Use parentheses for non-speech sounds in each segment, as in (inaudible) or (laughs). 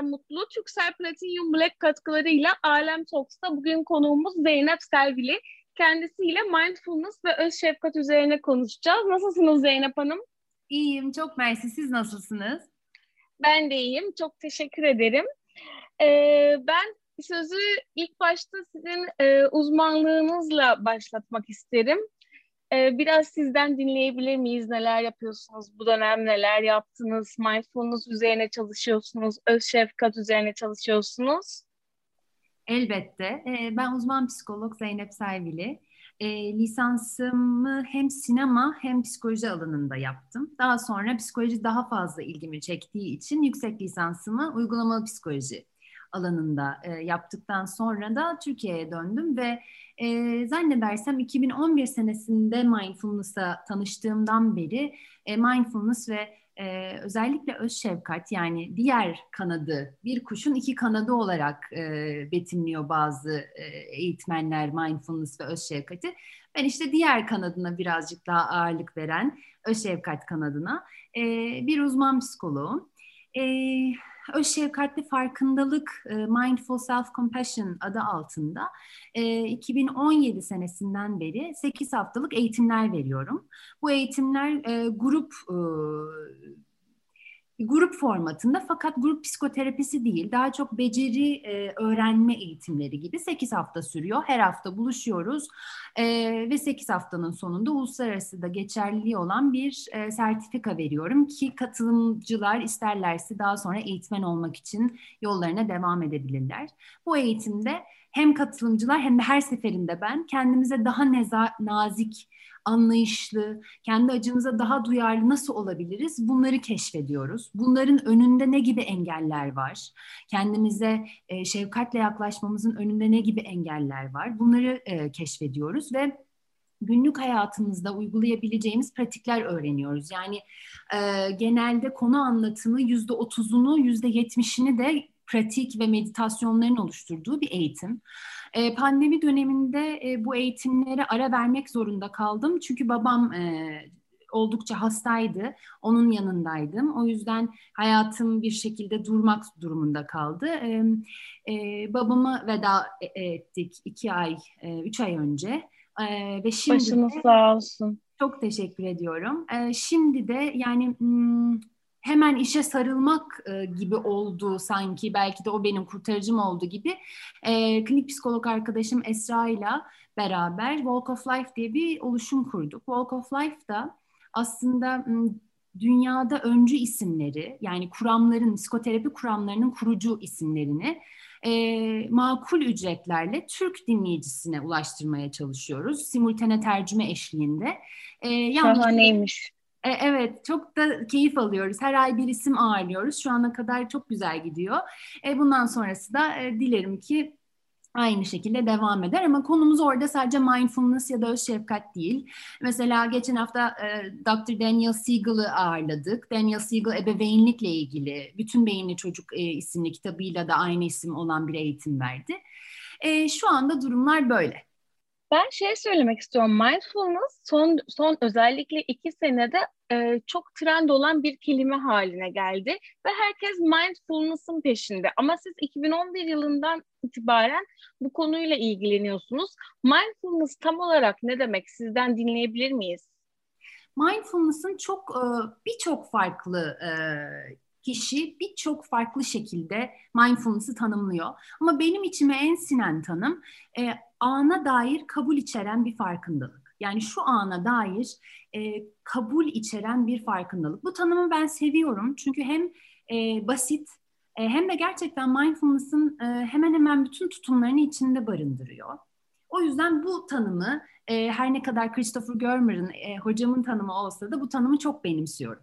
Kaya Mutlu, Türksel Platinum Black katkılarıyla Alem Talks'ta bugün konuğumuz Zeynep Selvili. Kendisiyle mindfulness ve öz şefkat üzerine konuşacağız. Nasılsınız Zeynep Hanım? İyiyim, çok mersi. Siz nasılsınız? Ben de iyiyim, çok teşekkür ederim. Ee, ben sözü ilk başta sizin e, uzmanlığınızla başlatmak isterim. Ee, biraz sizden dinleyebilir miyiz? Neler yapıyorsunuz? Bu dönem neler yaptınız? Mindfulness üzerine çalışıyorsunuz. Öz şefkat üzerine çalışıyorsunuz. Elbette. Ee, ben uzman psikolog Zeynep Servili. Ee, lisansımı hem sinema hem psikoloji alanında yaptım. Daha sonra psikoloji daha fazla ilgimi çektiği için yüksek lisansımı uygulamalı psikoloji alanında e, yaptıktan sonra da Türkiye'ye döndüm ve e, zannedersem 2011 senesinde mindfulness'a tanıştığımdan beri e, mindfulness ve e, özellikle öz şefkat yani diğer kanadı bir kuşun iki kanadı olarak e, betimliyor bazı e, eğitmenler mindfulness ve öz şefkati. Ben işte diğer kanadına birazcık daha ağırlık veren öz şefkat kanadına e, bir uzman psikoloğum. E, öz şefkatli farkındalık e, Mindful Self-Compassion adı altında 2017 e, senesinden beri 8 haftalık eğitimler veriyorum. Bu eğitimler e, grup grup formatında fakat grup psikoterapisi değil daha çok beceri e, öğrenme eğitimleri gibi 8 hafta sürüyor. Her hafta buluşuyoruz e, ve 8 haftanın sonunda uluslararası da geçerliliği olan bir e, sertifika veriyorum ki katılımcılar isterlerse daha sonra eğitmen olmak için yollarına devam edebilirler. Bu eğitimde hem katılımcılar hem de her seferinde ben kendimize daha neza, nazik, anlayışlı, kendi acımıza daha duyarlı nasıl olabiliriz? Bunları keşfediyoruz. Bunların önünde ne gibi engeller var? Kendimize e, şefkatle yaklaşmamızın önünde ne gibi engeller var? Bunları e, keşfediyoruz ve günlük hayatımızda uygulayabileceğimiz pratikler öğreniyoruz. Yani e, genelde konu anlatımı yüzde otuzunu, yüzde yetmişini de pratik ve meditasyonların oluşturduğu bir eğitim. E, pandemi döneminde e, bu eğitimlere ara vermek zorunda kaldım. Çünkü babam e, oldukça hastaydı. Onun yanındaydım. O yüzden hayatım bir şekilde durmak durumunda kaldı. E, e, babamı veda e, ettik iki ay, e, üç ay önce. E, ve şimdi Başınız sağ olsun. Çok teşekkür ediyorum. E, şimdi de yani... Hmm, hemen işe sarılmak e, gibi oldu sanki belki de o benim kurtarıcım oldu gibi e, klinik psikolog arkadaşım Esra ile beraber Walk of Life diye bir oluşum kurduk. Walk of Life'da aslında dünyada öncü isimleri yani kuramların psikoterapi kuramlarının kurucu isimlerini e, makul ücretlerle Türk dinleyicisine ulaştırmaya çalışıyoruz. Simultane tercüme eşliğinde. E, Şahaneymiş. E, evet, çok da keyif alıyoruz. Her ay bir isim ağırlıyoruz. Şu ana kadar çok güzel gidiyor. E, bundan sonrası da e, dilerim ki aynı şekilde devam eder ama konumuz orada sadece mindfulness ya da öz şefkat değil. Mesela geçen hafta e, Dr. Daniel Siegel'ı ağırladık. Daniel Siegel ebeveynlikle ilgili Bütün Beyinli Çocuk e, isimli kitabıyla da aynı isim olan bir eğitim verdi. E, şu anda durumlar böyle. Ben şey söylemek istiyorum. Mindfulness son son özellikle iki senede e, çok trend olan bir kelime haline geldi ve herkes mindfulness'ın peşinde. Ama siz 2011 yılından itibaren bu konuyla ilgileniyorsunuz. Mindfulness tam olarak ne demek? Sizden dinleyebilir miyiz? Mindfulness'ın çok e, birçok farklı e, kişi birçok farklı şekilde mindfulness'ı tanımlıyor. Ama benim içime en sinen tanım e, ana dair kabul içeren bir farkındalık. Yani şu ana dair e, kabul içeren bir farkındalık. Bu tanımı ben seviyorum çünkü hem e, basit e, hem de gerçekten mindfulness'ın e, hemen hemen bütün tutumlarını içinde barındırıyor. O yüzden bu tanımı e, her ne kadar Christopher Germer'ın e, hocamın tanımı olsa da bu tanımı çok benimsiyorum.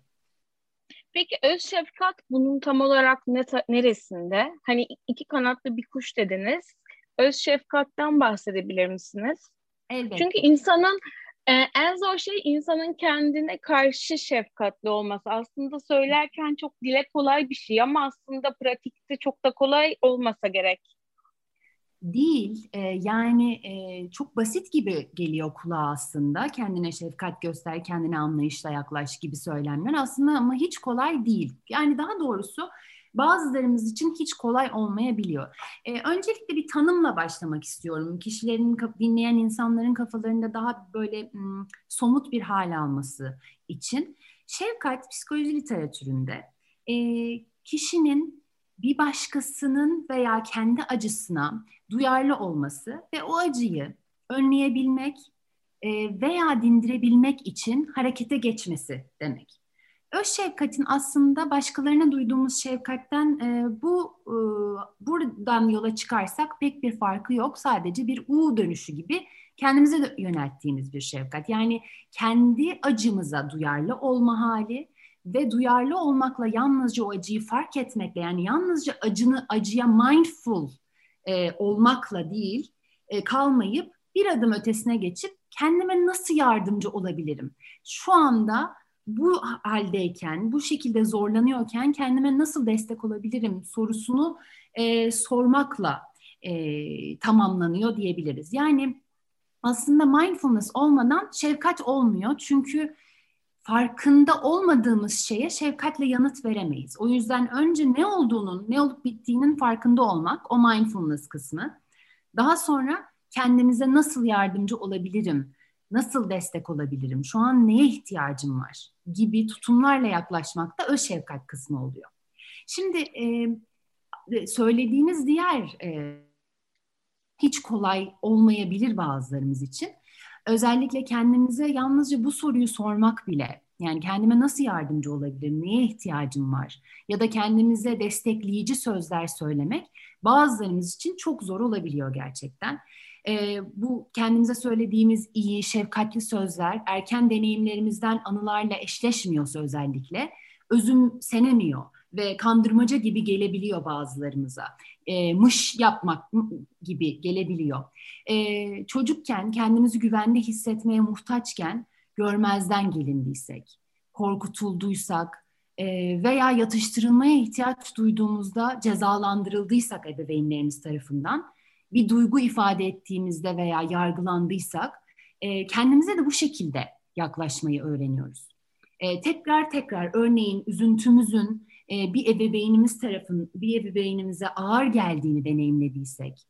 Peki öz şefkat bunun tam olarak ne, neresinde? Hani iki kanatlı bir kuş dediniz. Öz şefkattan bahsedebilir misiniz? Elbette. Çünkü insanın e, en zor şey insanın kendine karşı şefkatli olması. Aslında söylerken çok dile kolay bir şey ama aslında pratikte çok da kolay olmasa gerek değil. E, yani e, çok basit gibi geliyor kulağa aslında. Kendine şefkat göster, kendine anlayışla yaklaş gibi söylemler aslında ama hiç kolay değil. Yani daha doğrusu bazılarımız için hiç kolay olmayabiliyor. E, öncelikle bir tanımla başlamak istiyorum. Kişilerin, dinleyen insanların kafalarında daha böyle m, somut bir hal alması için. Şefkat psikoloji literatüründe e, kişinin bir başkasının veya kendi acısına duyarlı olması ve o acıyı önleyebilmek e, veya dindirebilmek için harekete geçmesi demek. Öz şefkatin aslında başkalarına duyduğumuz şefkatten e, bu e, buradan yola çıkarsak pek bir farkı yok. Sadece bir U dönüşü gibi kendimize de yönelttiğimiz bir şefkat. Yani kendi acımıza duyarlı olma hali ve duyarlı olmakla yalnızca o acıyı fark etmekle yani yalnızca acını acıya mindful e, olmakla değil e, kalmayıp bir adım ötesine geçip kendime nasıl yardımcı olabilirim? Şu anda bu haldeyken, bu şekilde zorlanıyorken kendime nasıl destek olabilirim sorusunu e, sormakla e, tamamlanıyor diyebiliriz. Yani aslında mindfulness olmadan şefkat olmuyor. Çünkü farkında olmadığımız şeye şefkatle yanıt veremeyiz. O yüzden önce ne olduğunun, ne olup bittiğinin farkında olmak, o mindfulness kısmı. Daha sonra kendimize nasıl yardımcı olabilirim, nasıl destek olabilirim, şu an neye ihtiyacım var gibi tutumlarla yaklaşmak da öz şefkat kısmı oluyor. Şimdi e, söylediğiniz diğer e, hiç kolay olmayabilir bazılarımız için. Özellikle kendimize yalnızca bu soruyu sormak bile yani kendime nasıl yardımcı olabilirim, neye ihtiyacım var ya da kendimize destekleyici sözler söylemek bazılarımız için çok zor olabiliyor gerçekten. Ee, bu kendimize söylediğimiz iyi, şefkatli sözler erken deneyimlerimizden anılarla eşleşmiyorsa özellikle özümsenemiyor ve kandırmaca gibi gelebiliyor bazılarımıza. E, mış yapmak gibi gelebiliyor. E, çocukken kendimizi güvende hissetmeye muhtaçken görmezden gelindiysek, korkutulduysak e, veya yatıştırılmaya ihtiyaç duyduğumuzda cezalandırıldıysak ebeveynlerimiz tarafından bir duygu ifade ettiğimizde veya yargılandıysak e, kendimize de bu şekilde yaklaşmayı öğreniyoruz. E, tekrar tekrar örneğin üzüntümüzün e, bir ebeveynimiz tarafın bir ebeveynimize ağır geldiğini deneyimlediysek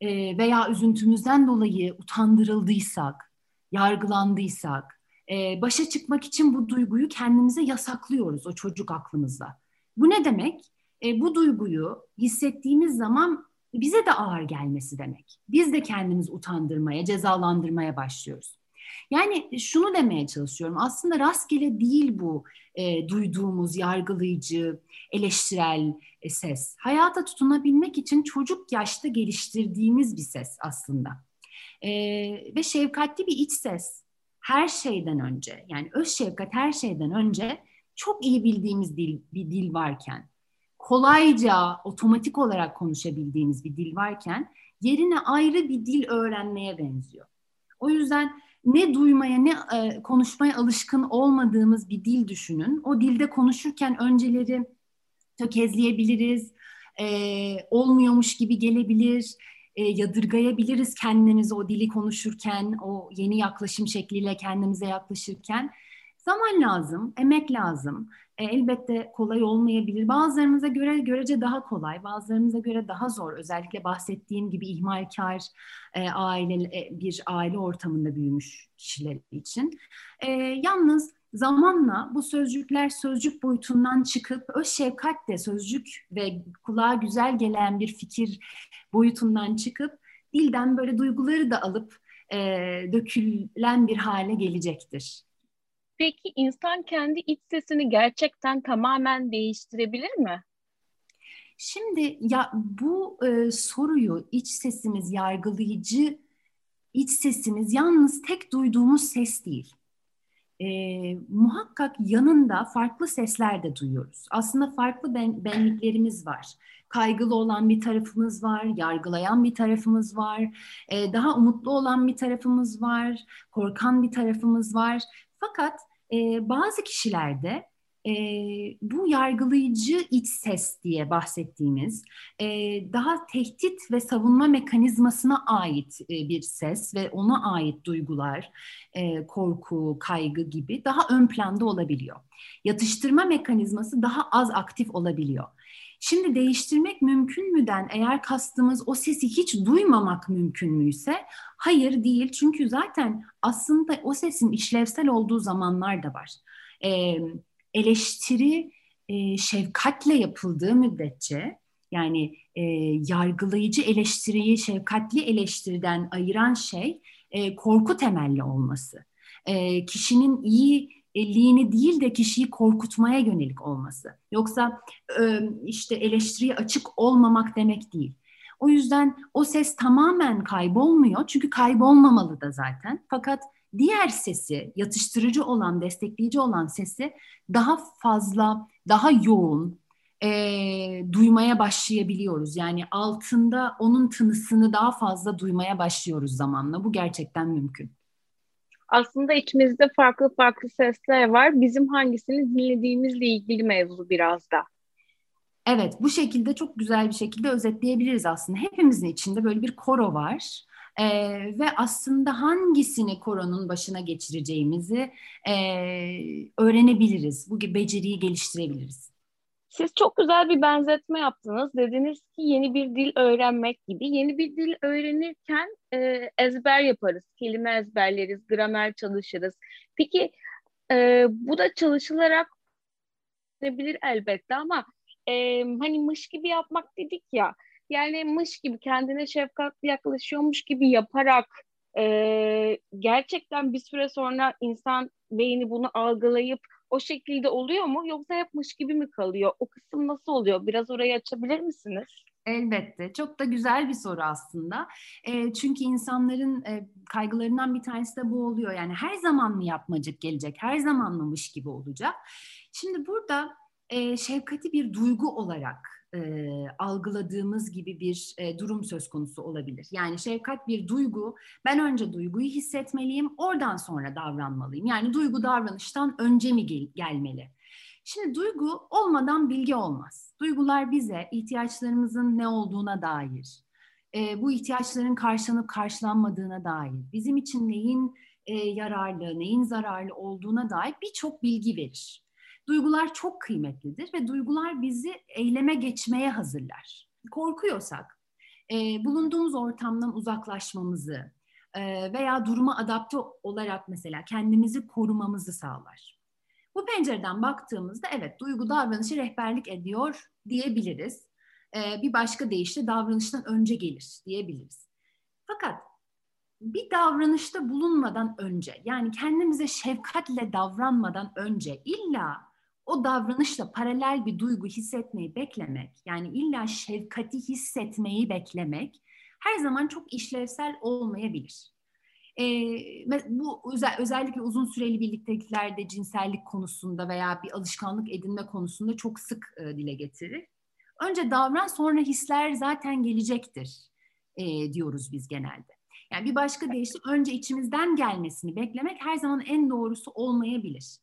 e, veya üzüntümüzden dolayı utandırıldıysak, yargılandıysak, e, başa çıkmak için bu duyguyu kendimize yasaklıyoruz o çocuk aklımızda. Bu ne demek? E, bu duyguyu hissettiğimiz zaman bize de ağır gelmesi demek. Biz de kendimizi utandırmaya, cezalandırmaya başlıyoruz. Yani şunu demeye çalışıyorum. Aslında rastgele değil bu e, duyduğumuz yargılayıcı, eleştirel e, ses. Hayata tutunabilmek için çocuk yaşta geliştirdiğimiz bir ses aslında. E, ve şefkatli bir iç ses. Her şeyden önce, yani öz şefkat her şeyden önce çok iyi bildiğimiz dil, bir dil varken, kolayca, otomatik olarak konuşabildiğimiz bir dil varken, yerine ayrı bir dil öğrenmeye benziyor. O yüzden ne duymaya ne e, konuşmaya alışkın olmadığımız bir dil düşünün. O dilde konuşurken önceleri tökezleyebiliriz, e, olmuyormuş gibi gelebilir, e, yadırgayabiliriz kendimizi o dili konuşurken, o yeni yaklaşım şekliyle kendimize yaklaşırken. Zaman lazım, emek lazım. E, elbette kolay olmayabilir. Bazılarımıza göre görece daha kolay, bazılarımıza göre daha zor. Özellikle bahsettiğim gibi ihmalkar e, aile e, bir aile ortamında büyümüş kişiler için. E, yalnız zamanla bu sözcükler sözcük boyutundan çıkıp öz şefkat de sözcük ve kulağa güzel gelen bir fikir boyutundan çıkıp dilden böyle duyguları da alıp e, dökülen bir hale gelecektir. Peki insan kendi iç sesini gerçekten tamamen değiştirebilir mi? Şimdi ya bu e, soruyu iç sesimiz yargılayıcı iç sesimiz yalnız tek duyduğumuz ses değil. E, muhakkak yanında farklı sesler de duyuyoruz. Aslında farklı ben, benliklerimiz var. Kaygılı olan bir tarafımız var, yargılayan bir tarafımız var, e, daha umutlu olan bir tarafımız var, korkan bir tarafımız var. Fakat e, bazı kişilerde e, bu yargılayıcı iç ses diye bahsettiğimiz e, daha tehdit ve savunma mekanizmasına ait e, bir ses ve ona ait duygular, e, korku, kaygı gibi daha ön planda olabiliyor. Yatıştırma mekanizması daha az aktif olabiliyor. Şimdi değiştirmek mümkün müden eğer kastımız o sesi hiç duymamak mümkün müyse hayır değil çünkü zaten aslında o sesin işlevsel olduğu zamanlar da var. Ee, eleştiri e, şefkatle yapıldığı müddetçe yani e, yargılayıcı eleştiriyi şefkatli eleştiriden ayıran şey e, korku temelli olması. E, kişinin iyi liğini değil de kişiyi korkutmaya yönelik olması. Yoksa e, işte eleştiriye açık olmamak demek değil. O yüzden o ses tamamen kaybolmuyor çünkü kaybolmamalı da zaten. Fakat diğer sesi, yatıştırıcı olan, destekleyici olan sesi daha fazla, daha yoğun e, duymaya başlayabiliyoruz. Yani altında onun tınısını daha fazla duymaya başlıyoruz zamanla. Bu gerçekten mümkün aslında içimizde farklı farklı sesler var. Bizim hangisini dinlediğimizle ilgili mevzu biraz da. Evet, bu şekilde çok güzel bir şekilde özetleyebiliriz aslında. Hepimizin içinde böyle bir koro var. Ee, ve aslında hangisini koronun başına geçireceğimizi e, öğrenebiliriz. Bu beceriyi geliştirebiliriz. Siz çok güzel bir benzetme yaptınız. Dediniz ki yeni bir dil öğrenmek gibi. Yeni bir dil öğrenirken e, ezber yaparız. Kelime ezberleriz, gramer çalışırız. Peki e, bu da çalışılarak bilir elbette ama e, hani mış gibi yapmak dedik ya. Yani mış gibi kendine şefkatli yaklaşıyormuş gibi yaparak e, gerçekten bir süre sonra insan beyni bunu algılayıp o şekilde oluyor mu yoksa yapmış gibi mi kalıyor? O kısım nasıl oluyor? Biraz orayı açabilir misiniz? Elbette. Çok da güzel bir soru aslında. E, çünkü insanların e, kaygılarından bir tanesi de bu oluyor. Yani her zaman mı yapmacık gelecek? Her zaman mımış gibi olacak? Şimdi burada e, şefkati bir duygu olarak e, algıladığımız gibi bir e, durum söz konusu olabilir. Yani şefkat bir duygu. Ben önce duyguyu hissetmeliyim, oradan sonra davranmalıyım. Yani duygu davranıştan önce mi gel- gelmeli? Şimdi duygu olmadan bilgi olmaz. Duygular bize ihtiyaçlarımızın ne olduğuna dair, e, bu ihtiyaçların karşılanıp karşılanmadığına dair, bizim için neyin e, yararlı, neyin zararlı olduğuna dair birçok bilgi verir. Duygular çok kıymetlidir ve duygular bizi eyleme geçmeye hazırlar. Korkuyorsak, e, bulunduğumuz ortamdan uzaklaşmamızı e, veya duruma adapte olarak mesela kendimizi korumamızı sağlar. Bu pencereden baktığımızda evet duygu davranışı rehberlik ediyor diyebiliriz. E, bir başka deyişle davranıştan önce gelir diyebiliriz. Fakat bir davranışta bulunmadan önce yani kendimize şefkatle davranmadan önce illa o davranışla paralel bir duygu hissetmeyi beklemek, yani illa şefkati hissetmeyi beklemek her zaman çok işlevsel olmayabilir. Ee, bu özel, özellikle uzun süreli birlikteliklerde cinsellik konusunda veya bir alışkanlık edinme konusunda çok sık e, dile getirir. Önce davran sonra hisler zaten gelecektir e, diyoruz biz genelde. Yani bir başka deyişle önce içimizden gelmesini beklemek her zaman en doğrusu olmayabilir.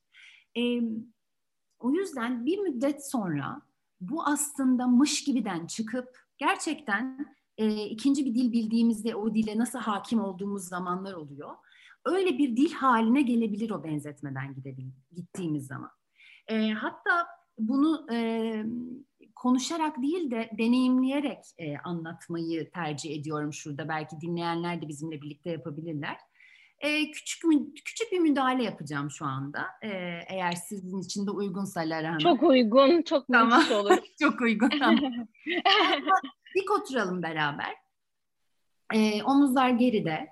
E, o yüzden bir müddet sonra bu aslında mış gibiden çıkıp gerçekten e, ikinci bir dil bildiğimizde o dile nasıl hakim olduğumuz zamanlar oluyor. Öyle bir dil haline gelebilir o benzetmeden gittiğimiz zaman. E, hatta bunu e, konuşarak değil de deneyimleyerek e, anlatmayı tercih ediyorum şurada. Belki dinleyenler de bizimle birlikte yapabilirler. E, küçük küçük bir müdahale yapacağım şu anda. E, eğer sizin için de uygunsa Lara. Çok uygun, çok tamam. olur. (laughs) çok uygun. Tamam. (laughs) dik oturalım beraber. E, omuzlar geride.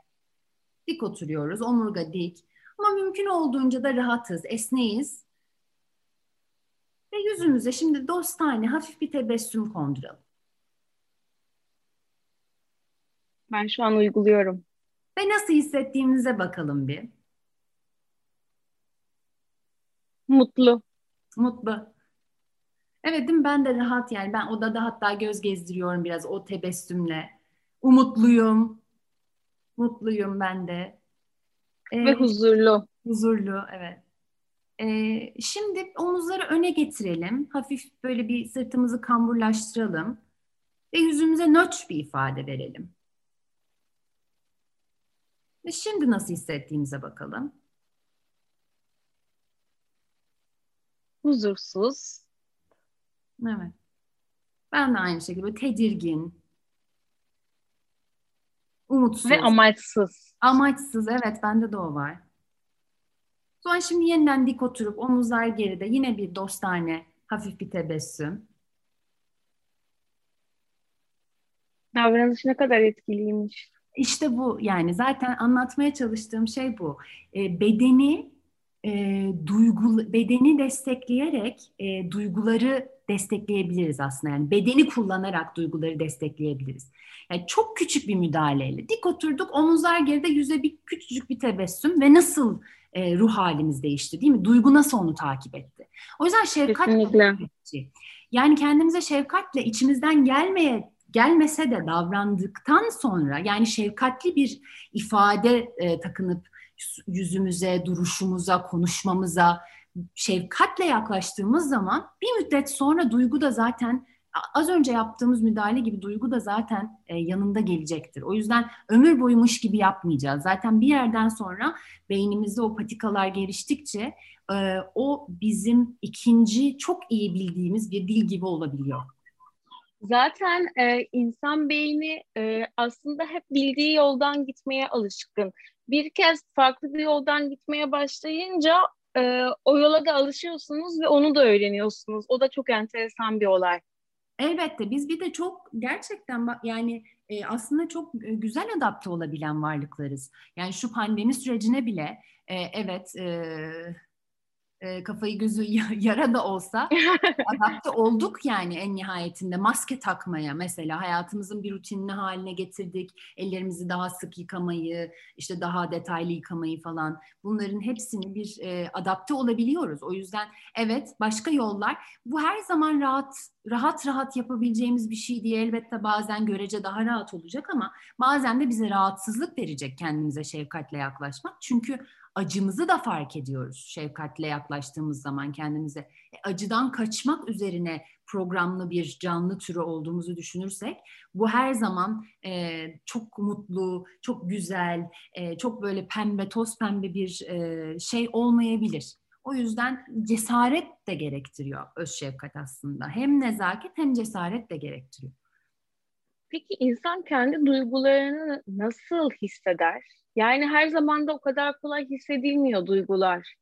Dik oturuyoruz, omurga dik. Ama mümkün olduğunca da rahatız, esneyiz. Ve yüzümüze şimdi dostane hafif bir tebessüm konduralım. Ben şu an uyguluyorum. Ve nasıl hissettiğimize bakalım bir. Mutlu. Mutlu. Evet değil mi? Ben de rahat yani. Ben odada hatta göz gezdiriyorum biraz o tebessümle. Umutluyum. Mutluyum ben de. Ee, Ve huzurlu. Huzurlu, evet. Ee, şimdi omuzları öne getirelim. Hafif böyle bir sırtımızı kamburlaştıralım. Ve yüzümüze nötr bir ifade verelim. Ve şimdi nasıl hissettiğimize bakalım. Huzursuz. Evet. Ben de aynı şekilde tedirgin, umutsuz. Ve amaçsız. Amaçsız evet bende de o var. Sonra şimdi yeniden dik oturup omuzlar geride yine bir dostane hafif bir tebessüm. Davranış ne kadar etkiliymiş. İşte bu yani zaten anlatmaya çalıştığım şey bu. E, bedeni e, duygu bedeni destekleyerek e, duyguları destekleyebiliriz aslında. Yani bedeni kullanarak duyguları destekleyebiliriz. Yani çok küçük bir müdahaleyle dik oturduk, omuzlar geride yüze bir küçücük bir tebessüm ve nasıl e, ruh halimiz değişti değil mi? Duygu nasıl onu takip etti? O yüzden şefkat yani kendimize şefkatle içimizden gelmeye gelmese de davrandıktan sonra yani şefkatli bir ifade e, takınıp yüzümüze, duruşumuza, konuşmamıza şefkatle yaklaştığımız zaman bir müddet sonra duygu da zaten az önce yaptığımız müdahale gibi duygu da zaten e, yanında gelecektir. O yüzden ömür boyumuş gibi yapmayacağız. Zaten bir yerden sonra beynimizde o patikalar geliştikçe e, o bizim ikinci çok iyi bildiğimiz bir dil gibi olabiliyor. Zaten e, insan beyni e, aslında hep bildiği yoldan gitmeye alışkın. Bir kez farklı bir yoldan gitmeye başlayınca e, o yola da alışıyorsunuz ve onu da öğreniyorsunuz. O da çok enteresan bir olay. Elbette biz bir de çok gerçekten yani e, aslında çok güzel adapte olabilen varlıklarız. Yani şu pandemi sürecine bile e, evet e, e, kafayı gözü (laughs) yara da olsa (laughs) adapte olduk yani en nihayetinde maske takmaya mesela hayatımızın bir rutinini haline getirdik. Ellerimizi daha sık yıkamayı, işte daha detaylı yıkamayı falan bunların hepsini bir e, adapte olabiliyoruz. O yüzden evet başka yollar bu her zaman rahat rahat rahat yapabileceğimiz bir şey diye elbette bazen görece daha rahat olacak ama bazen de bize rahatsızlık verecek kendimize şefkatle yaklaşmak. Çünkü acımızı da fark ediyoruz şefkatle yaklaştığımız zaman kendimize. E, acıdan kaçmak üzerine programlı bir canlı türü olduğumuzu düşünürsek bu her zaman e, çok mutlu, çok güzel, e, çok böyle pembe, toz pembe bir e, şey olmayabilir. O yüzden cesaret de gerektiriyor öz şefkat aslında. Hem nezaket hem cesaret de gerektiriyor. Peki insan kendi duygularını nasıl hisseder? Yani her zaman da o kadar kolay hissedilmiyor duygular.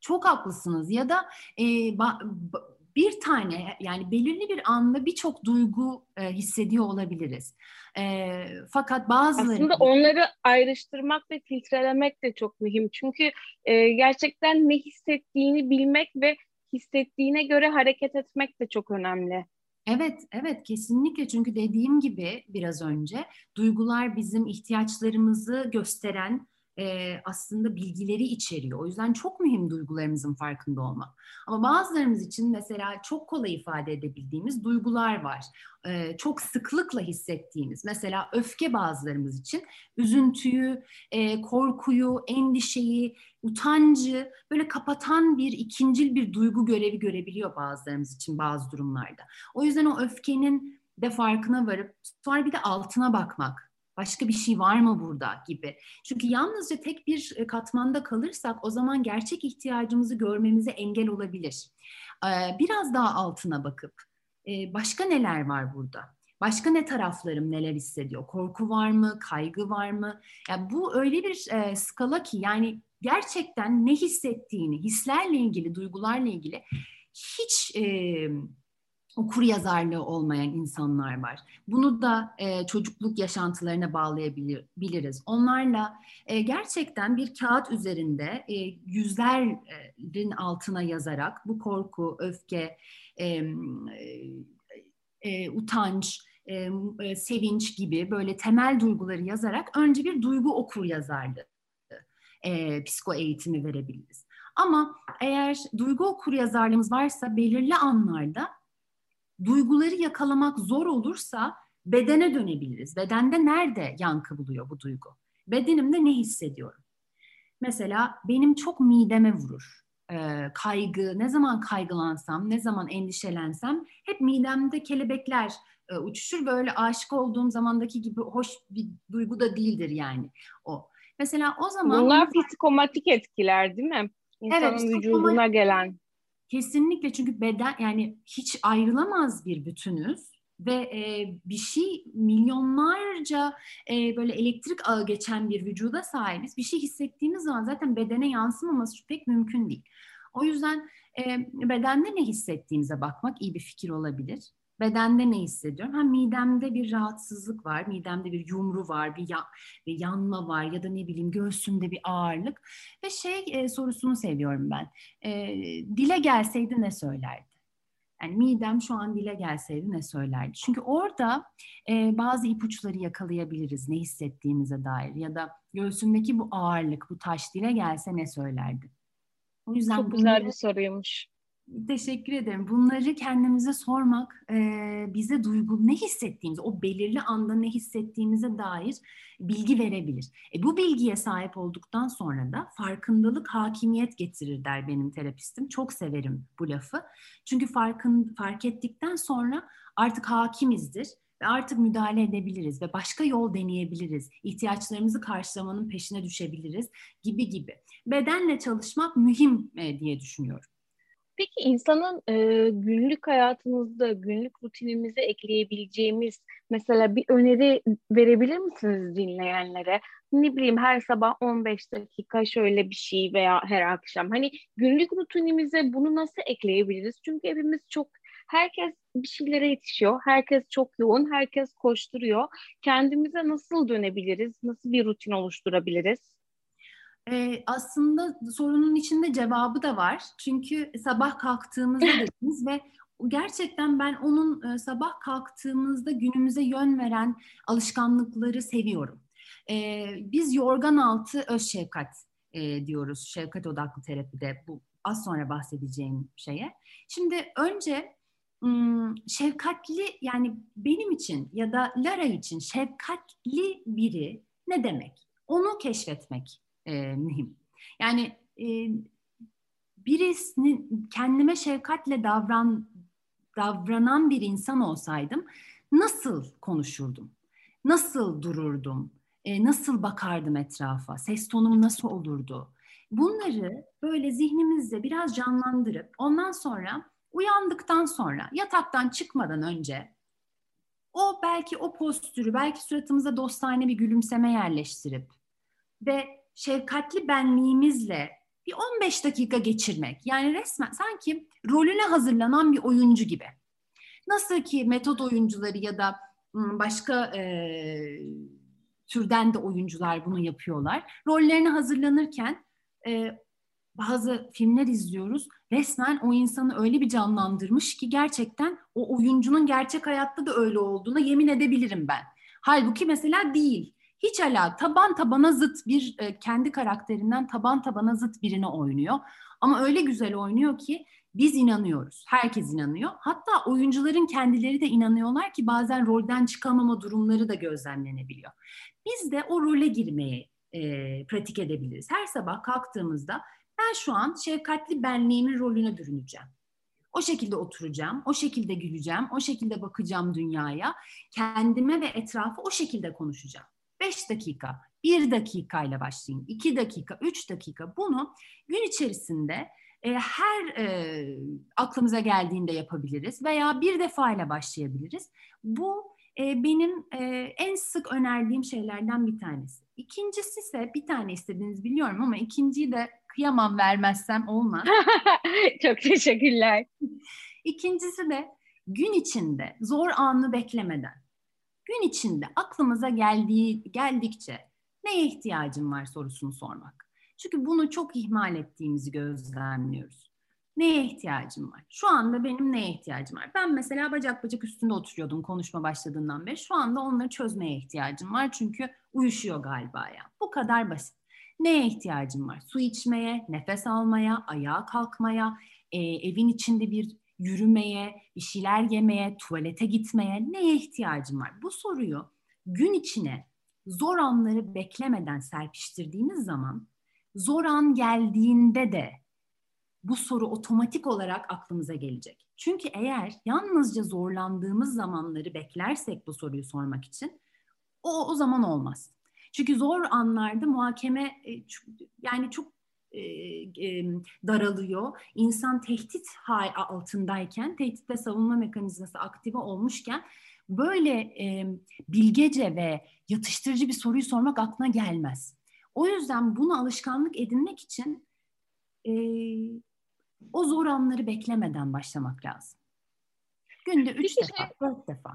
Çok haklısınız ya da e, ba, ba, bir tane yani belirli bir anda birçok duygu e, hissediyor olabiliriz. E, fakat bazıları... Aslında onları ayrıştırmak ve filtrelemek de çok mühim. Çünkü e, gerçekten ne hissettiğini bilmek ve hissettiğine göre hareket etmek de çok önemli. Evet, evet kesinlikle. Çünkü dediğim gibi biraz önce duygular bizim ihtiyaçlarımızı gösteren e, aslında bilgileri içeriyor. O yüzden çok mühim duygularımızın farkında olmak. Ama bazılarımız için mesela çok kolay ifade edebildiğimiz duygular var. E, çok sıklıkla hissettiğimiz. Mesela öfke bazılarımız için üzüntüyü, e, korkuyu, endişeyi, utancı böyle kapatan bir ikincil bir duygu görevi görebiliyor bazılarımız için bazı durumlarda. O yüzden o öfkenin de farkına varıp sonra bir de altına bakmak Başka bir şey var mı burada gibi. Çünkü yalnızca tek bir e, katmanda kalırsak o zaman gerçek ihtiyacımızı görmemize engel olabilir. Biraz daha altına bakıp e, başka neler var burada? Başka ne taraflarım neler hissediyor? Korku var mı? Kaygı var mı? Yani bu öyle bir e, skala ki yani gerçekten ne hissettiğini, hislerle ilgili, duygularla ilgili hiç okur yazarlığı olmayan insanlar var. Bunu da e, çocukluk yaşantılarına bağlayabiliriz. Onlarla e, gerçekten bir kağıt üzerinde e, yüzlerin altına yazarak bu korku, öfke, e, e, utanç, e, sevinç gibi böyle temel duyguları yazarak önce bir duygu okur yazarlığı e, psiko eğitimi verebiliriz. Ama eğer duygu okur yazarlığımız varsa belirli anlarda duyguları yakalamak zor olursa bedene dönebiliriz. Bedende nerede yankı buluyor bu duygu? Bedenimde ne hissediyorum? Mesela benim çok mideme vurur. Ee, kaygı, ne zaman kaygılansam, ne zaman endişelensem hep midemde kelebekler e, uçuşur. Böyle aşık olduğum zamandaki gibi hoş bir duygu da değildir yani o. Mesela o zaman... Bunlar psikomatik etkiler değil mi? İnsanın evet, vücuduna gelen. Kesinlikle çünkü beden yani hiç ayrılamaz bir bütünüz ve e, bir şey milyonlarca e, böyle elektrik ağı geçen bir vücuda sahibiz. Bir şey hissettiğimiz zaman zaten bedene yansımaması pek mümkün değil. O yüzden e, bedende ne hissettiğimize bakmak iyi bir fikir olabilir. Bedende ne hissediyorum? Ha midemde bir rahatsızlık var, midemde bir yumru var, bir, ya, bir yanma var ya da ne bileyim göğsümde bir ağırlık. Ve şey e, sorusunu seviyorum ben. E, dile gelseydi ne söylerdi? Yani midem şu an dile gelseydi ne söylerdi? Çünkü orada e, bazı ipuçları yakalayabiliriz ne hissettiğimize dair ya da göğsündeki bu ağırlık, bu taş dile gelse ne söylerdi? O yüzden Çok güzel bir soruymuş. Teşekkür ederim. Bunları kendimize sormak e, bize duygu ne hissettiğimiz, o belirli anda ne hissettiğimize dair bilgi verebilir. E, bu bilgiye sahip olduktan sonra da farkındalık hakimiyet getirir der benim terapistim. Çok severim bu lafı. Çünkü farkın fark ettikten sonra artık hakimizdir ve artık müdahale edebiliriz ve başka yol deneyebiliriz. İhtiyaçlarımızı karşılamanın peşine düşebiliriz gibi gibi. Bedenle çalışmak mühim e, diye düşünüyorum. Peki insanın e, günlük hayatımızda, günlük rutinimize ekleyebileceğimiz mesela bir öneri verebilir misiniz dinleyenlere? Ne bileyim her sabah 15 dakika şöyle bir şey veya her akşam. Hani günlük rutinimize bunu nasıl ekleyebiliriz? Çünkü hepimiz çok herkes bir şeylere yetişiyor. Herkes çok yoğun, herkes koşturuyor. Kendimize nasıl dönebiliriz? Nasıl bir rutin oluşturabiliriz? E, aslında sorunun içinde cevabı da var. Çünkü sabah kalktığımızda (laughs) dediniz ve gerçekten ben onun e, sabah kalktığımızda günümüze yön veren alışkanlıkları seviyorum. E, biz yorgan altı öz şefkat e, diyoruz şefkat odaklı terapide bu az sonra bahsedeceğim şeye. Şimdi önce şefkatli yani benim için ya da Lara için şefkatli biri ne demek? Onu keşfetmek e, mühim. Yani e, birisinin kendime şefkatle davran davranan bir insan olsaydım nasıl konuşurdum? Nasıl dururdum? E, nasıl bakardım etrafa? Ses tonum nasıl olurdu? Bunları böyle zihnimizde biraz canlandırıp ondan sonra uyandıktan sonra yataktan çıkmadan önce o belki o postürü, belki suratımıza dostane bir gülümseme yerleştirip ve şefkatli benliğimizle bir 15 dakika geçirmek. Yani resmen sanki rolüne hazırlanan bir oyuncu gibi. Nasıl ki metot oyuncuları ya da başka e, türden de oyuncular bunu yapıyorlar. Rollerine hazırlanırken e, bazı filmler izliyoruz. Resmen o insanı öyle bir canlandırmış ki gerçekten o oyuncunun gerçek hayatta da öyle olduğuna yemin edebilirim ben. Halbuki mesela değil. Hiç alak taban tabana zıt bir e, kendi karakterinden taban tabana zıt birini oynuyor. Ama öyle güzel oynuyor ki biz inanıyoruz. Herkes inanıyor. Hatta oyuncuların kendileri de inanıyorlar ki bazen rolden çıkamama durumları da gözlemlenebiliyor. Biz de o role girmeyi e, pratik edebiliriz. Her sabah kalktığımızda ben şu an şefkatli benliğimin rolüne bürüneceğim. O şekilde oturacağım, o şekilde güleceğim, o şekilde bakacağım dünyaya. Kendime ve etrafı o şekilde konuşacağım. 5 dakika, 1 dakikayla başlayın, 2 dakika, 3 dakika bunu gün içerisinde e, her e, aklımıza geldiğinde yapabiliriz veya bir defa ile başlayabiliriz. Bu e, benim e, en sık önerdiğim şeylerden bir tanesi. İkincisi ise bir tane istediğiniz biliyorum ama ikinciyi de kıyamam vermezsem olmaz. (laughs) Çok teşekkürler. İkincisi de gün içinde zor anı beklemeden gün içinde aklımıza geldiği geldikçe neye ihtiyacım var sorusunu sormak. Çünkü bunu çok ihmal ettiğimizi gözlemliyoruz. Neye ihtiyacım var? Şu anda benim neye ihtiyacım var? Ben mesela bacak bacak üstünde oturuyordum konuşma başladığından beri. Şu anda onları çözmeye ihtiyacım var çünkü uyuşuyor galiba ya. Bu kadar basit. Neye ihtiyacım var? Su içmeye, nefes almaya, ayağa kalkmaya, e, evin içinde bir yürümeye, bir şeyler yemeye, tuvalete gitmeye neye ihtiyacım var? Bu soruyu gün içine zor anları beklemeden serpiştirdiğiniz zaman zor an geldiğinde de bu soru otomatik olarak aklımıza gelecek. Çünkü eğer yalnızca zorlandığımız zamanları beklersek bu soruyu sormak için o o zaman olmaz. Çünkü zor anlarda muhakeme e, yani çok e, e, daralıyor. İnsan tehdit altındayken, tehdit ve savunma mekanizması aktive olmuşken böyle e, bilgece ve yatıştırıcı bir soruyu sormak aklına gelmez. O yüzden bunu alışkanlık edinmek için e, o zor anları beklemeden başlamak lazım. Günde üç Peki defa, şey, dört defa.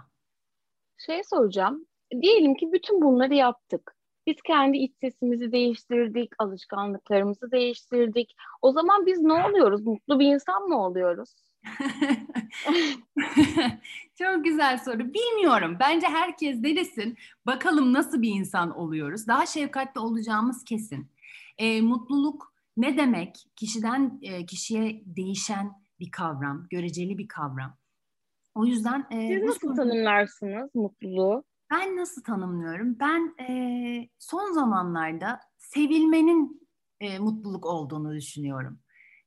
Şey soracağım. Diyelim ki bütün bunları yaptık. Biz kendi iç sesimizi değiştirdik, alışkanlıklarımızı değiştirdik. O zaman biz ne oluyoruz? Mutlu bir insan mı oluyoruz? (laughs) Çok güzel soru. Bilmiyorum. Bence herkes denesin. Bakalım nasıl bir insan oluyoruz. Daha şefkatli olacağımız kesin. E, mutluluk ne demek? Kişiden e, kişiye değişen bir kavram, göreceli bir kavram. O yüzden... E, Siz nasıl soru... tanımlarsınız mutluluğu? Ben nasıl tanımlıyorum? Ben e, son zamanlarda sevilmenin e, mutluluk olduğunu düşünüyorum.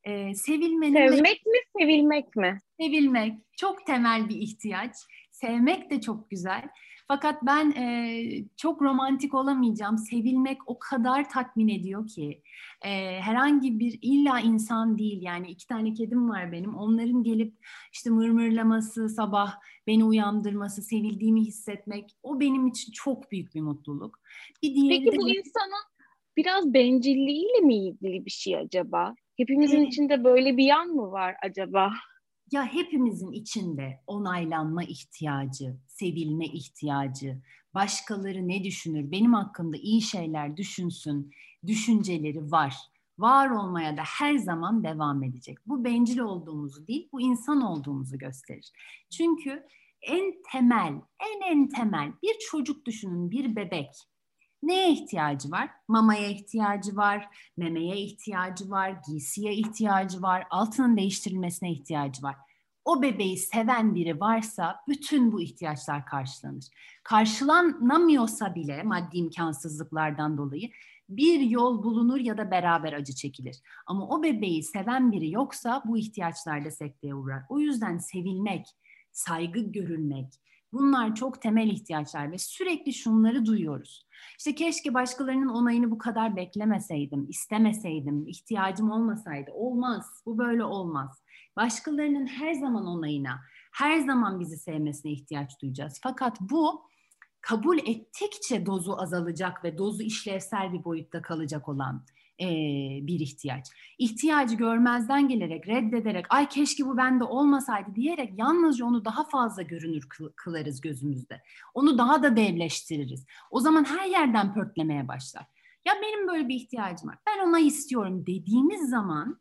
E, sevilmenin Sevmek de... mi, sevilmek mi? Sevilmek çok temel bir ihtiyaç. Sevmek de çok güzel. Fakat ben e, çok romantik olamayacağım. Sevilmek o kadar tatmin ediyor ki. E, herhangi bir illa insan değil. Yani iki tane kedim var benim. Onların gelip işte mırmırlaması, sabah beni uyandırması, sevildiğimi hissetmek o benim için çok büyük bir mutluluk. Bir diğeri Peki de... bu insanın biraz bencilliğiyle mi ilgili bir şey acaba? Hepimizin evet. içinde böyle bir yan mı var acaba? Ya hepimizin içinde onaylanma ihtiyacı, sevilme ihtiyacı, başkaları ne düşünür, benim hakkında iyi şeyler düşünsün, düşünceleri var. Var olmaya da her zaman devam edecek. Bu bencil olduğumuzu değil, bu insan olduğumuzu gösterir. Çünkü en temel, en en temel bir çocuk düşünün, bir bebek. Neye ihtiyacı var? Mamaya ihtiyacı var, memeye ihtiyacı var, giysiye ihtiyacı var, altının değiştirilmesine ihtiyacı var. O bebeği seven biri varsa bütün bu ihtiyaçlar karşılanır. Karşılanamıyorsa bile maddi imkansızlıklardan dolayı bir yol bulunur ya da beraber acı çekilir. Ama o bebeği seven biri yoksa bu ihtiyaçlar da sekteye uğrar. O yüzden sevilmek, saygı görülmek, Bunlar çok temel ihtiyaçlar ve sürekli şunları duyuyoruz. İşte keşke başkalarının onayını bu kadar beklemeseydim, istemeseydim, ihtiyacım olmasaydı. Olmaz, bu böyle olmaz. Başkalarının her zaman onayına, her zaman bizi sevmesine ihtiyaç duyacağız. Fakat bu kabul ettikçe dozu azalacak ve dozu işlevsel bir boyutta kalacak olan bir ihtiyaç. İhtiyacı görmezden gelerek, reddederek, ay keşke bu bende olmasaydı diyerek yalnızca onu daha fazla görünür kılarız gözümüzde. Onu daha da devleştiririz. O zaman her yerden pörtlemeye başlar. Ya benim böyle bir ihtiyacım var. Ben ona istiyorum dediğimiz zaman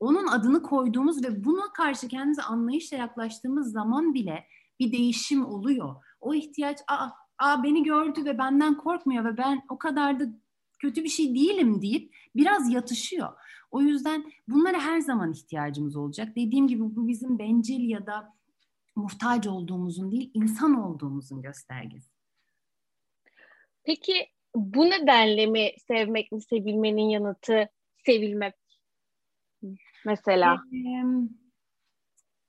onun adını koyduğumuz ve buna karşı kendimize anlayışla yaklaştığımız zaman bile bir değişim oluyor. O ihtiyaç aa, aa beni gördü ve benden korkmuyor ve ben o kadar da kötü bir şey değilim deyip biraz yatışıyor. O yüzden bunlara her zaman ihtiyacımız olacak. Dediğim gibi bu bizim bencil ya da muhtaç olduğumuzun değil, insan olduğumuzun göstergesi. Peki bu nedenle mi sevmek mi sevilmenin yanıtı sevilmek mesela? Ee,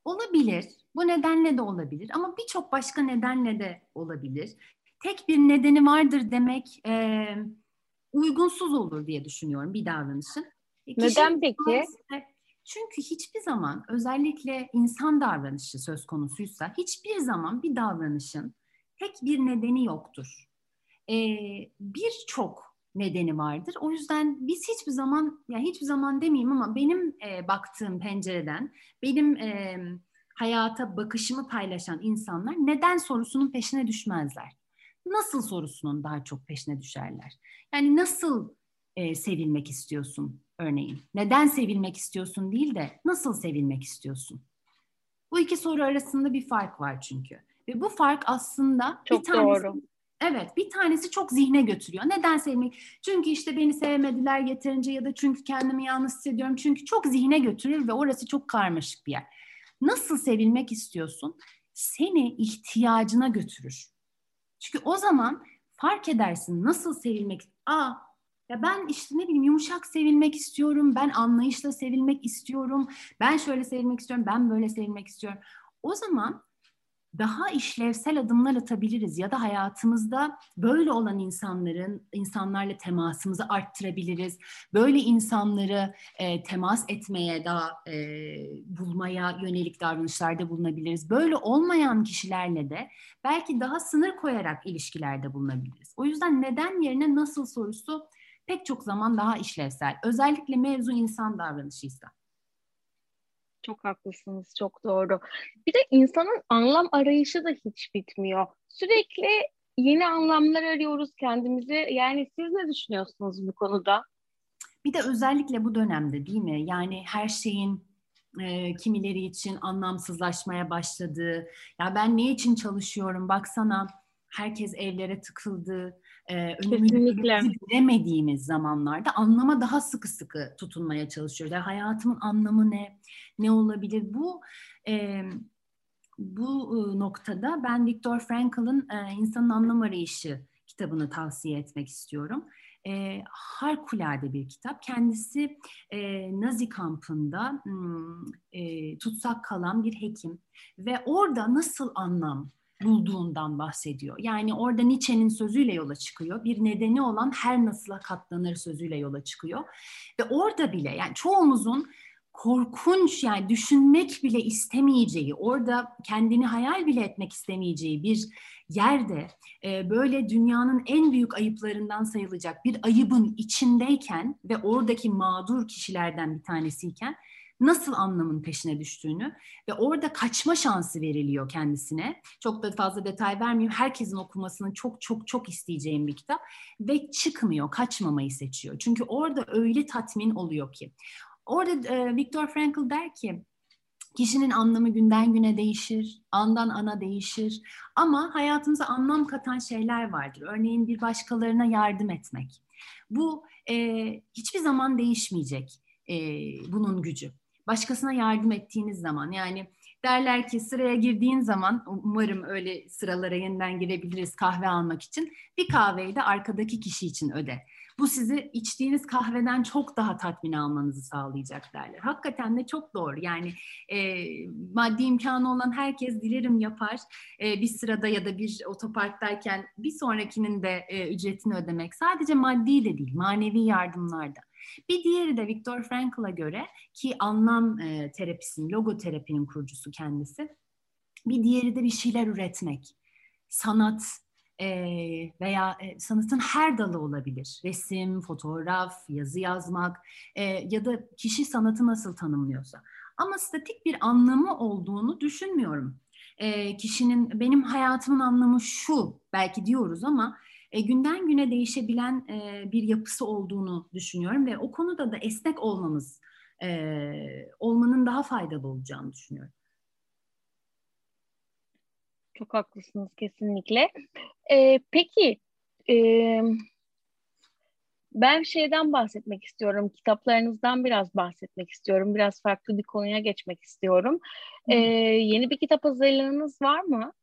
olabilir. Bu nedenle de olabilir ama birçok başka nedenle de olabilir. Tek bir nedeni vardır demek e, uygunsuz olur diye düşünüyorum bir davranışın. E, Neden peki? Çünkü hiçbir zaman özellikle insan davranışı söz konusuysa hiçbir zaman bir davranışın tek bir nedeni yoktur. Ee, Birçok nedeni vardır. O yüzden biz hiçbir zaman, yani hiçbir zaman demeyeyim ama benim e, baktığım pencereden, benim e, hayata bakışımı paylaşan insanlar neden sorusunun peşine düşmezler nasıl sorusunun daha çok peşine düşerler. Yani nasıl e, sevilmek istiyorsun örneğin? Neden sevilmek istiyorsun değil de nasıl sevilmek istiyorsun? Bu iki soru arasında bir fark var çünkü. Ve bu fark aslında çok bir tanesi, doğru. Evet, bir tanesi çok zihne götürüyor. Neden sevmek? Çünkü işte beni sevmediler yeterince ya da çünkü kendimi yalnız hissediyorum. Çünkü çok zihne götürür ve orası çok karmaşık bir yer. Nasıl sevilmek istiyorsun? Seni ihtiyacına götürür. Çünkü o zaman fark edersin nasıl sevilmek. Aa ya ben işte ne bileyim yumuşak sevilmek istiyorum. Ben anlayışla sevilmek istiyorum. Ben şöyle sevilmek istiyorum. Ben böyle sevilmek istiyorum. O zaman daha işlevsel adımlar atabiliriz ya da hayatımızda böyle olan insanların insanlarla temasımızı arttırabiliriz. Böyle insanları e, temas etmeye daha e, bulmaya yönelik davranışlarda bulunabiliriz. Böyle olmayan kişilerle de belki daha sınır koyarak ilişkilerde bulunabiliriz. O yüzden neden yerine nasıl sorusu pek çok zaman daha işlevsel. Özellikle mevzu insan davranışıysa. Çok haklısınız, çok doğru. Bir de insanın anlam arayışı da hiç bitmiyor. Sürekli yeni anlamlar arıyoruz kendimize. Yani siz ne düşünüyorsunuz bu konuda? Bir de özellikle bu dönemde değil mi? Yani her şeyin e, kimileri için anlamsızlaşmaya başladığı. Ya ben ne için çalışıyorum? Baksana herkes evlere tıkıldı. E, bilemediğimiz zamanlarda anlama daha sıkı sıkı tutunmaya çalışıyoruz. Yani hayatımın anlamı ne? Ne olabilir? Bu e, bu e, noktada ben Viktor Frankl'ın e, İnsanın Anlam Arayışı kitabını tavsiye etmek istiyorum. E, harikulade bir kitap. Kendisi e, Nazi kampında hmm, e, tutsak kalan bir hekim ve orada nasıl anlam bulduğundan bahsediyor. Yani orada Nietzsche'nin sözüyle yola çıkıyor. Bir nedeni olan her nasıla katlanır sözüyle yola çıkıyor. Ve orada bile yani çoğumuzun korkunç yani düşünmek bile istemeyeceği, orada kendini hayal bile etmek istemeyeceği bir yerde e, böyle dünyanın en büyük ayıplarından sayılacak bir ayıbın içindeyken ve oradaki mağdur kişilerden bir tanesiyken nasıl anlamın peşine düştüğünü ve orada kaçma şansı veriliyor kendisine. Çok da fazla detay vermeyeyim. Herkesin okumasını çok çok çok isteyeceğim bir kitap ve çıkmıyor, kaçmamayı seçiyor. Çünkü orada öyle tatmin oluyor ki. Orada e, Viktor Frankl der ki Kişinin anlamı günden güne değişir, andan ana değişir. Ama hayatımıza anlam katan şeyler vardır. Örneğin bir başkalarına yardım etmek. Bu e, hiçbir zaman değişmeyecek e, bunun gücü başkasına yardım ettiğiniz zaman yani derler ki sıraya girdiğin zaman umarım öyle sıralara yeniden girebiliriz kahve almak için bir kahveyi de arkadaki kişi için öde. Bu sizi içtiğiniz kahveden çok daha tatmin almanızı sağlayacak derler. Hakikaten de çok doğru. Yani e, maddi imkanı olan herkes dilerim yapar. E, bir sırada ya da bir otoparktayken bir sonrakinin de e, ücretini ödemek. Sadece maddi de değil, manevi yardımlarda. Bir diğeri de Viktor Frankl'a göre ki anlam e, terapisinin, logoterapinin kurucusu kendisi. Bir diğeri de bir şeyler üretmek. Sanat, e, veya e, sanatın her dalı olabilir. Resim, fotoğraf, yazı yazmak e, ya da kişi sanatı nasıl tanımlıyorsa. Ama statik bir anlamı olduğunu düşünmüyorum. E, kişinin benim hayatımın anlamı şu belki diyoruz ama e, günden güne değişebilen e, bir yapısı olduğunu düşünüyorum ve o konuda da esnek olmamız e, olmanın daha faydalı olacağını düşünüyorum. Çok haklısınız kesinlikle. Ee, peki e, ben şeyden bahsetmek istiyorum. Kitaplarınızdan biraz bahsetmek istiyorum. Biraz farklı bir konuya geçmek istiyorum. Ee, yeni bir kitap hazırlığınız var mı?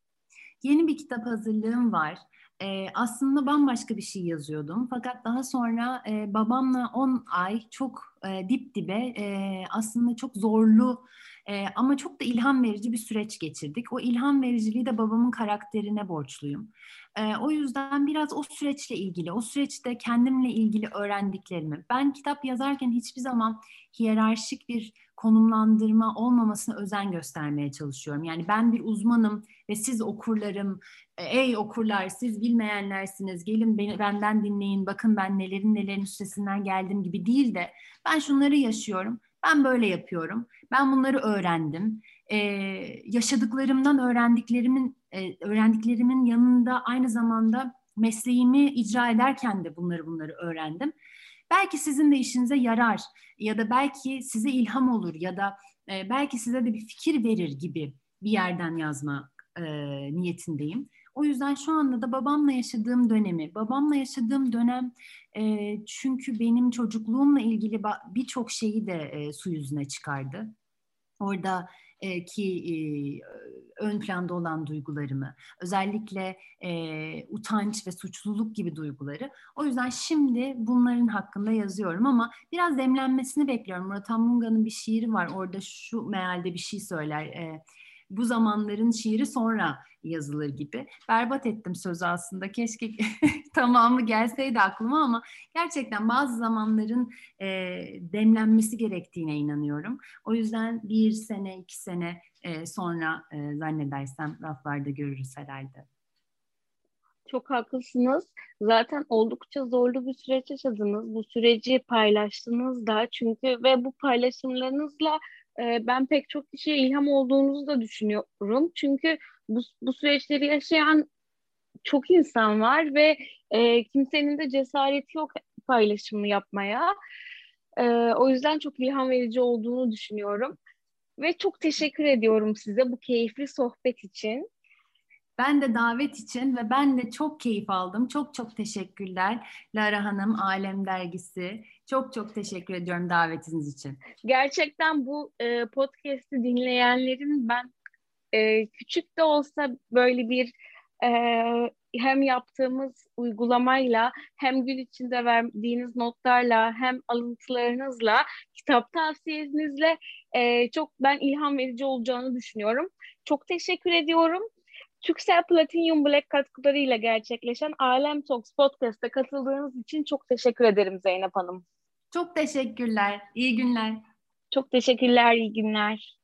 Yeni bir kitap hazırlığım var. Ee, aslında bambaşka bir şey yazıyordum. Fakat daha sonra e, babamla 10 ay çok e, dip dibe e, aslında çok zorlu e, ama çok da ilham verici bir süreç geçirdik. O ilham vericiliği de babamın karakterine borçluyum. E, o yüzden biraz o süreçle ilgili, o süreçte kendimle ilgili öğrendiklerimi. Ben kitap yazarken hiçbir zaman hiyerarşik bir konumlandırma olmamasına özen göstermeye çalışıyorum. Yani ben bir uzmanım ve siz okurlarım, e, ey okurlar siz bilmeyenlersiniz, gelin beni, benden dinleyin, bakın ben nelerin nelerin üstesinden geldim gibi değil de ben şunları yaşıyorum ben böyle yapıyorum. Ben bunları öğrendim. Ee, yaşadıklarımdan öğrendiklerimin e, öğrendiklerimin yanında aynı zamanda mesleğimi icra ederken de bunları bunları öğrendim. Belki sizin de işinize yarar ya da belki size ilham olur ya da e, belki size de bir fikir verir gibi bir yerden yazma e, niyetindeyim. O yüzden şu anda da babamla yaşadığım dönemi, babamla yaşadığım dönem e, çünkü benim çocukluğumla ilgili birçok şeyi de e, su yüzüne çıkardı. Orada e, ki e, ön planda olan duygularımı, özellikle e, utanç ve suçluluk gibi duyguları. O yüzden şimdi bunların hakkında yazıyorum ama biraz demlenmesini bekliyorum. Murat Anmunga'nın bir şiiri var. Orada şu mealde bir şey söyler. E, bu zamanların şiiri sonra yazılır gibi. Berbat ettim sözü aslında. Keşke (laughs) tamamı gelseydi aklıma ama gerçekten bazı zamanların e, demlenmesi gerektiğine inanıyorum. O yüzden bir sene, iki sene e, sonra e, zannedersem raflarda görürüz herhalde. Çok haklısınız. Zaten oldukça zorlu bir süreç yaşadınız. Bu süreci paylaştınız da çünkü ve bu paylaşımlarınızla e, ben pek çok kişiye ilham olduğunuzu da düşünüyorum. Çünkü bu, bu süreçleri yaşayan çok insan var ve e, kimsenin de cesareti yok paylaşımını yapmaya. E, o yüzden çok ilham verici olduğunu düşünüyorum. Ve çok teşekkür ediyorum size bu keyifli sohbet için. Ben de davet için ve ben de çok keyif aldım. Çok çok teşekkürler Lara Hanım, Alem Dergisi. Çok çok teşekkür ediyorum davetiniz için. Gerçekten bu e, podcast'i dinleyenlerin ben e, küçük de olsa böyle bir e, hem yaptığımız uygulamayla hem gün içinde verdiğiniz notlarla hem alıntılarınızla kitap tavsiyenizle e, çok ben ilham verici olacağını düşünüyorum. Çok teşekkür ediyorum. Türksel Platinum Black katkılarıyla gerçekleşen Alem Talks Podcast'a katıldığınız için çok teşekkür ederim Zeynep Hanım. Çok teşekkürler. İyi günler. Çok teşekkürler. İyi günler.